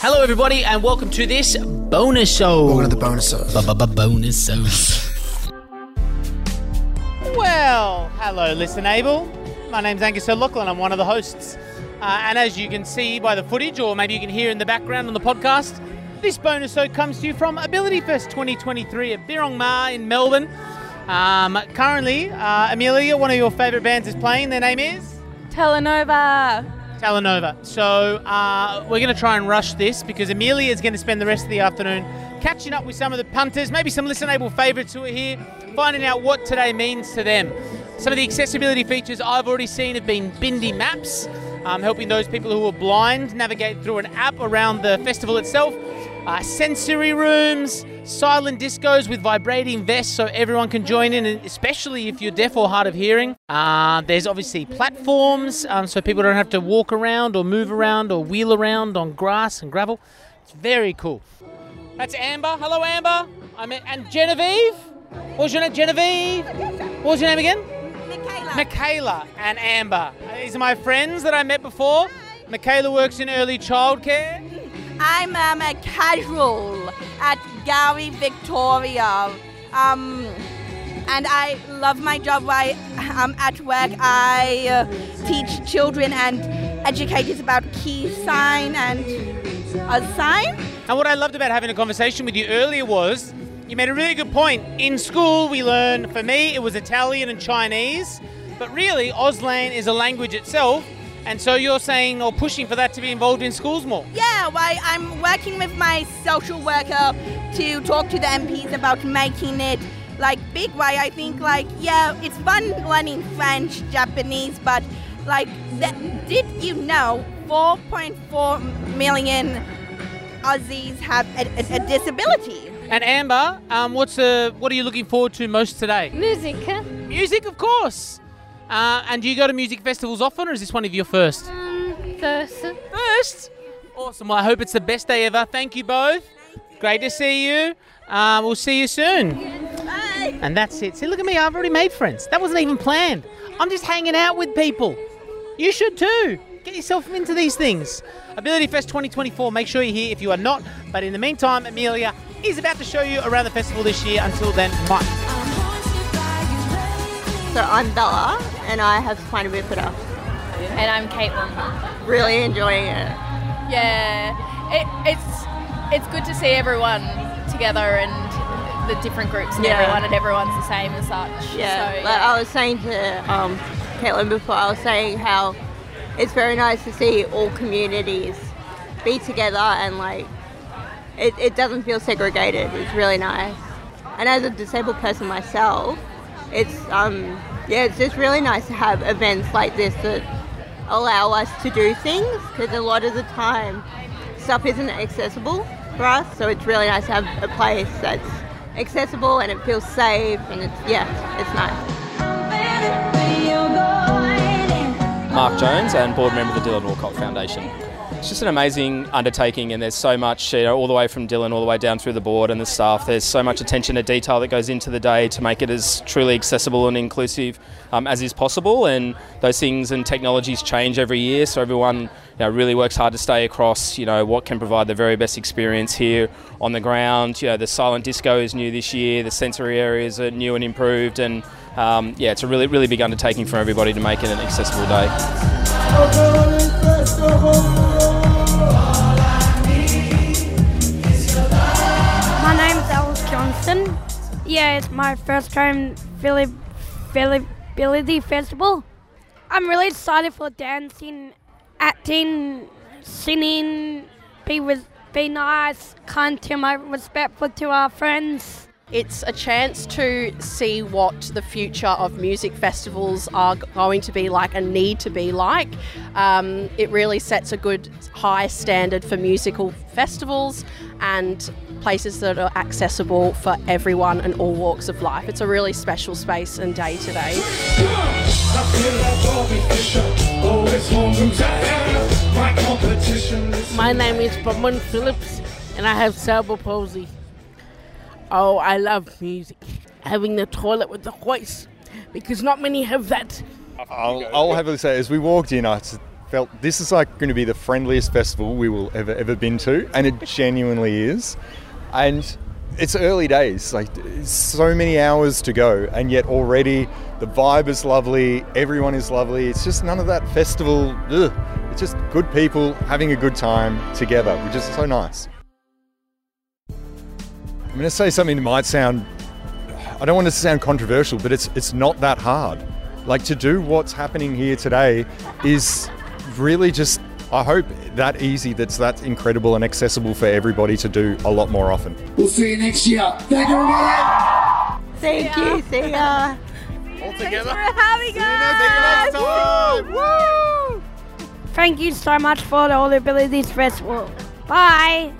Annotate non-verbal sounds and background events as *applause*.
Hello, everybody, and welcome to this bonus show. Welcome to the bonus show. Bonus show. Well, hello, Listen Able. My name's Angus O'Loughlin. I'm one of the hosts. Uh, and as you can see by the footage, or maybe you can hear in the background on the podcast, this bonus show comes to you from Ability Fest 2023 at Birrarung Marr in Melbourne. Um, currently, uh, Amelia, one of your favourite bands is playing. Their name is? Telenova. Telenova. So uh, we're going to try and rush this because Amelia is going to spend the rest of the afternoon catching up with some of the punters, maybe some listenable favourites who are here, finding out what today means to them. Some of the accessibility features I've already seen have been Bindi Maps, um, helping those people who are blind navigate through an app around the festival itself. Uh, sensory rooms, silent discos with vibrating vests so everyone can join in, and especially if you're deaf or hard of hearing. Uh, there's obviously platforms um, so people don't have to walk around or move around or wheel around on grass and gravel. It's very cool. That's Amber. Hello, Amber. I'm and Genevieve. What was your name? Genevieve. What was your name again? Michaela. Michaela and Amber. These are my friends that I met before. Michaela works in early childcare. I'm um, a casual at Gowrie Victoria. Um, and I love my job. I, um, at work, I uh, teach children and educators about key sign and a sign. And what I loved about having a conversation with you earlier was you made a really good point. In school, we learn, for me, it was Italian and Chinese, but really, Auslan is a language itself. And so you're saying or pushing for that to be involved in schools more. Yeah, why I'm working with my social worker to talk to the MPs about making it like big. Why I think like yeah, it's fun learning French, Japanese, but like th- did you know 4.4 million Aussies have a, a, a disability? And Amber, um, what's the, what are you looking forward to most today? Music. Music, of course. Uh, and do you go to music festivals often, or is this one of your first? Um, first. First. Awesome. Well, I hope it's the best day ever. Thank you both. Great to see you. Uh, we'll see you soon. Bye. And that's it. See, look at me. I've already made friends. That wasn't even planned. I'm just hanging out with people. You should too. Get yourself into these things. Ability Fest 2024. Make sure you're here if you are not. But in the meantime, Amelia is about to show you around the festival this year. Until then, bye. So I'm Bella, and I have spina bifida. And I'm Caitlin. Really enjoying it. Yeah, it, it's it's good to see everyone together and the different groups and Yeah. everyone, and everyone's the same as such. Yeah, so, like I was saying to um, Caitlin before, I was saying how it's very nice to see all communities be together and like it, it doesn't feel segregated. It's really nice. And as a disabled person myself, it's um yeah, it's just really nice to have events like this that allow us to do things because a lot of the time stuff isn't accessible for us. So it's really nice to have a place that's accessible and it feels safe and it's yeah, it's nice. Mark Jones and board member of the Dylan Alcott Foundation. It's just an amazing undertaking, and there's so much, you know, all the way from Dylan all the way down through the board and the staff. There's so much attention to detail that goes into the day to make it as truly accessible and inclusive um, as is possible. And those things and technologies change every year, so everyone you know, really works hard to stay across, you know, what can provide the very best experience here on the ground. You know, the silent disco is new this year, the sensory areas are new and improved, and um, yeah, it's a really, really big undertaking for everybody to make it an accessible day. My name's Alice Johnston. Yeah, it's my first time Philly Philly Ability Festival. I'm really excited for dancing, acting, singing, be with be nice, kind to my respectful to our friends. It's a chance to see what the future of music festivals are going to be like and need to be like. Um, it really sets a good high standard for musical festivals and places that are accessible for everyone and all walks of life. It's a really special space and day today. My name is Bowman Phillips, and I have cerebral palsy. Oh, I love music. Having the toilet with the hoist, because not many have that. I'll, I'll happily say, as we walked in, I felt this is like going to be the friendliest festival we will ever ever been to, and it genuinely is. And it's early days, like so many hours to go, and yet already the vibe is lovely. Everyone is lovely. It's just none of that festival. Ugh. It's just good people having a good time together, which is so nice. I'm going to say something that might sound I don't want to sound controversial, but it's it's not that hard. Like to do what's happening here today is really just I hope that easy that's that incredible and accessible for everybody to do a lot more often. We'll see you next year. Thank you, everybody. Thank you. See ya. *laughs* All Thanks for having us. Thank you so much for the All the Abilities Festival. Bye.